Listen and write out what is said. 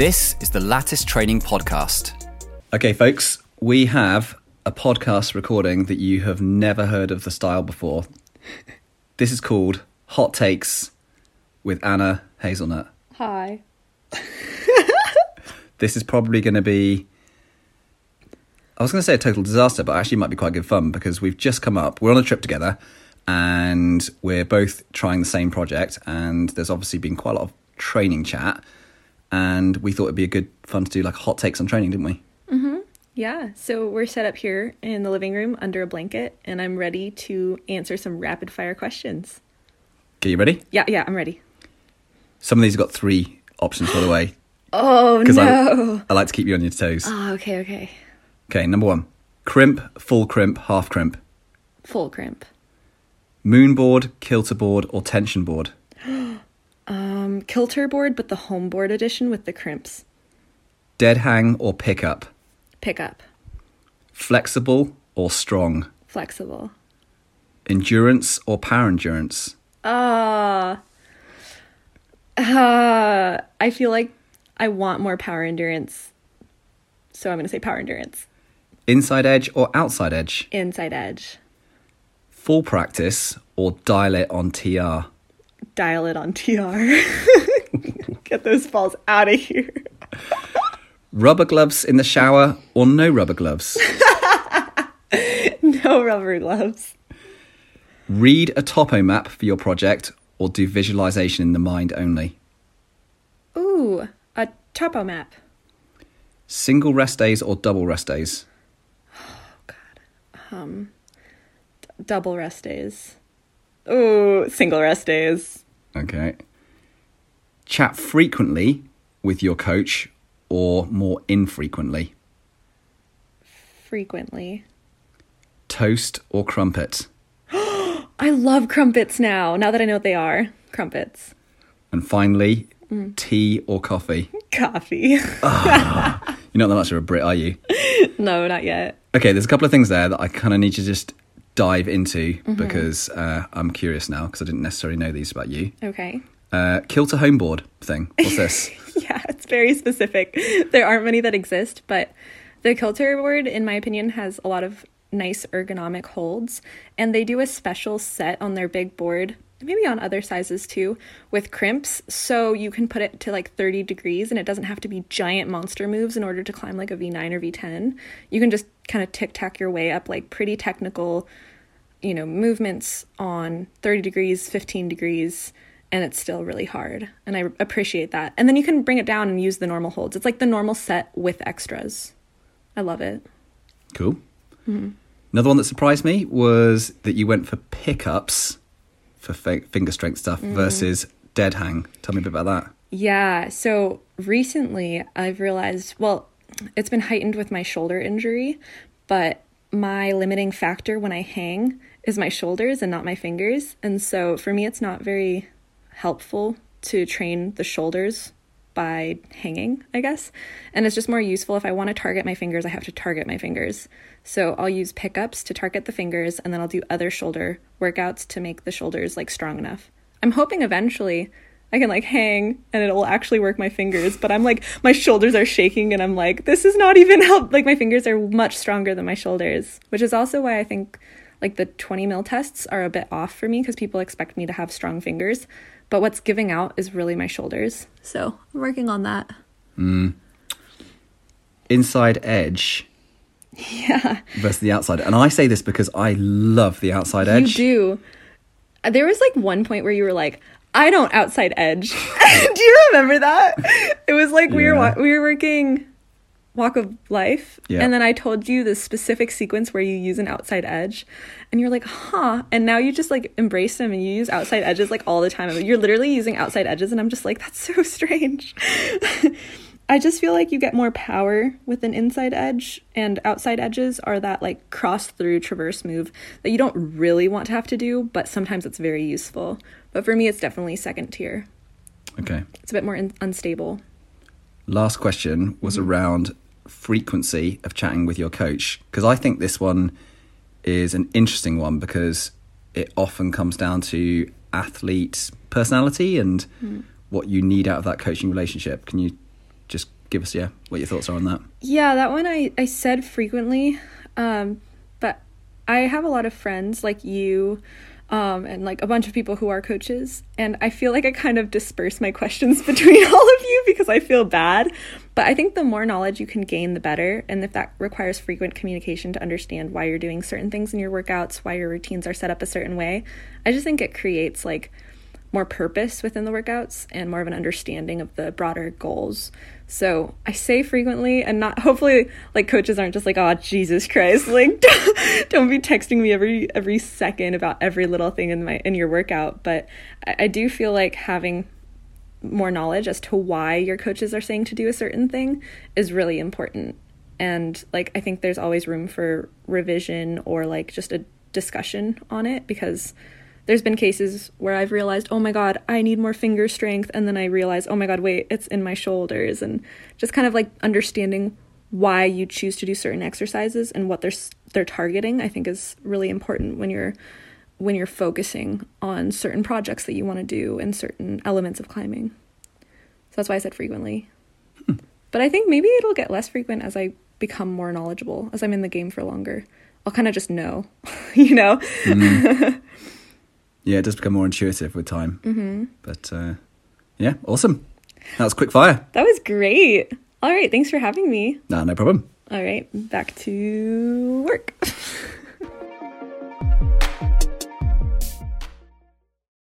This is the Lattice Training Podcast. Okay, folks, we have a podcast recording that you have never heard of the style before. This is called Hot Takes with Anna Hazelnutt. Hi. This is probably going to be. I was going to say a total disaster, but actually might be quite good fun because we've just come up. We're on a trip together and we're both trying the same project. And there's obviously been quite a lot of training chat. And we thought it'd be a good fun to do like hot takes on training, didn't we? Mm-hmm. Yeah, so we're set up here in the living room under a blanket, and I'm ready to answer some rapid fire questions. Okay, you ready? Yeah, yeah, I'm ready. Some of these have got three options, by the way, Oh, no. I, I like to keep you on your toes. Oh, okay, okay. Okay, number one crimp, full crimp, half crimp, Full crimp. moonboard, kilter board, or tension board. Um, kilter board, but the home board edition with the crimps. Dead hang or pickup, Pickup. flexible or strong, Flexible. endurance or power endurance, Ah. Uh, I feel like I want more power endurance. So I'm going to say power endurance. inside edge or outside edge, Inside edge. full practice or dial it on TR, dial it on TR. Get those balls out of here. rubber gloves in the shower or no rubber gloves, No rubber gloves. read a topo map for your project or do visualization in the mind only, Ooh, a topo map. single rest days or double rest days, Oh god. Um Double rest days. Ooh, single rest days. Okay. Chat frequently with your coach or more infrequently. Frequently. Toast or crumpet. I love crumpets now, now that I know what they are. Crumpets. And finally, mm. tea or coffee. Coffee. Ah, you're not that much of a Brit, are you? no, not yet. Okay, there's a couple of things there that I kind of need to just dive into because uh, I'm curious now because I didn't necessarily know these about you. Okay. Uh, kilter homeboard thing. What's this? Yeah, it's very specific. There aren't many that exist, but the Kilter board, in my opinion, has a lot of nice ergonomic holds, and they do a special set on their big board, maybe on other sizes too, with crimps, so you can put it to like 30 degrees, and it doesn't have to be giant monster moves in order to climb like a V9 or V10. You can just kind of tic tac your way up like pretty technical, you know, movements on 30 degrees, 15 degrees and it's still really hard. And I appreciate that. And then you can bring it down and use the normal holds. It's like the normal set with extras. I love it. cool. Mm-hmm. Another one that surprised me was that you went for pickups for fi- finger strength stuff mm. versus dead hang. Tell me a bit about that. Yeah. So recently I've realized, well, it's been heightened with my shoulder injury, but my limiting factor when I hang is my shoulders and not my fingers. And so for me, it's not very helpful to train the shoulders by hanging, I guess. And it's just more useful if I want to target my fingers, I have to target my fingers. So I'll use pickups to target the fingers and then I'll do other shoulder workouts to make the shoulders like strong enough. I'm hoping eventually I can like hang and it'll actually work my fingers, but I'm like my shoulders are shaking and I'm like this is not even help like my fingers are much stronger than my shoulders, which is also why I think like the 20 mil tests are a bit off for me because people expect me to have strong fingers, but what's giving out is really my shoulders. So, I'm working on that. Mm. inside edge Yeah. versus the outside. And I say this because I love the outside edge. You do. There was like one point where you were like, "I don't outside edge." do you remember that? It was like we were Yeah. wa- we were working Walk of Life, Yeah. and then I told you the specific sequence where you use an outside edge, and you're like, "Huh?" And now you just like embrace them and you use outside edges like all the time. You're literally using outside edges, and I'm just like, "That's so strange." I just feel like you get more power with an inside edge, and outside edges are that like cross through traverse move that you don't really want to have to do, but sometimes it's very useful. But for me, it's definitely second tier. Okay. It's a bit more in- unstable. Last question was mm-hmm. around frequency of chatting with your coach because I think this one is an interesting one because it often comes down to athlete personality and what you need out of that coaching relationship. Can you just give us yeah what your thoughts are on that. Yeah, that one I, I said frequently. Um, but I have a lot of friends like you um, and like a bunch of people who are coaches. And I feel like I kind of disperse my questions between all of you because I feel bad. But I think the more knowledge you can gain, the better. And if that requires frequent communication to understand why you're doing certain things in your workouts, why your routines are set up a certain way, I just think it creates like more purpose within the workouts and more of an understanding of the broader goals. So I say frequently, and not hopefully like coaches aren't just like, oh Jesus Christ, like don't be texting me every every second about every little thing in my in your workout. But I, I do feel like having more knowledge as to why your coaches are saying to do a certain thing is really important. And like I think there's always room for revision or like just a discussion on it because there's been cases where I've realized, oh my God, I need more finger strength. And then I realize, oh my God, wait, it's in my shoulders. And just kind of like understanding why you choose to do certain exercises and what they're, they're targeting, I think is really important when you're when you're focusing on certain projects that you want to do and certain elements of climbing. So that's why I said frequently. Hmm. But I think maybe it'll get less frequent as I become more knowledgeable, as I'm in the game for longer. I'll kind of just know, you know? Mm. yeah, it does become more intuitive with time. Mm-hmm. But uh, yeah, awesome. That was quick fire. That was great. All right, thanks for having me. No, no problem. All right, back to work.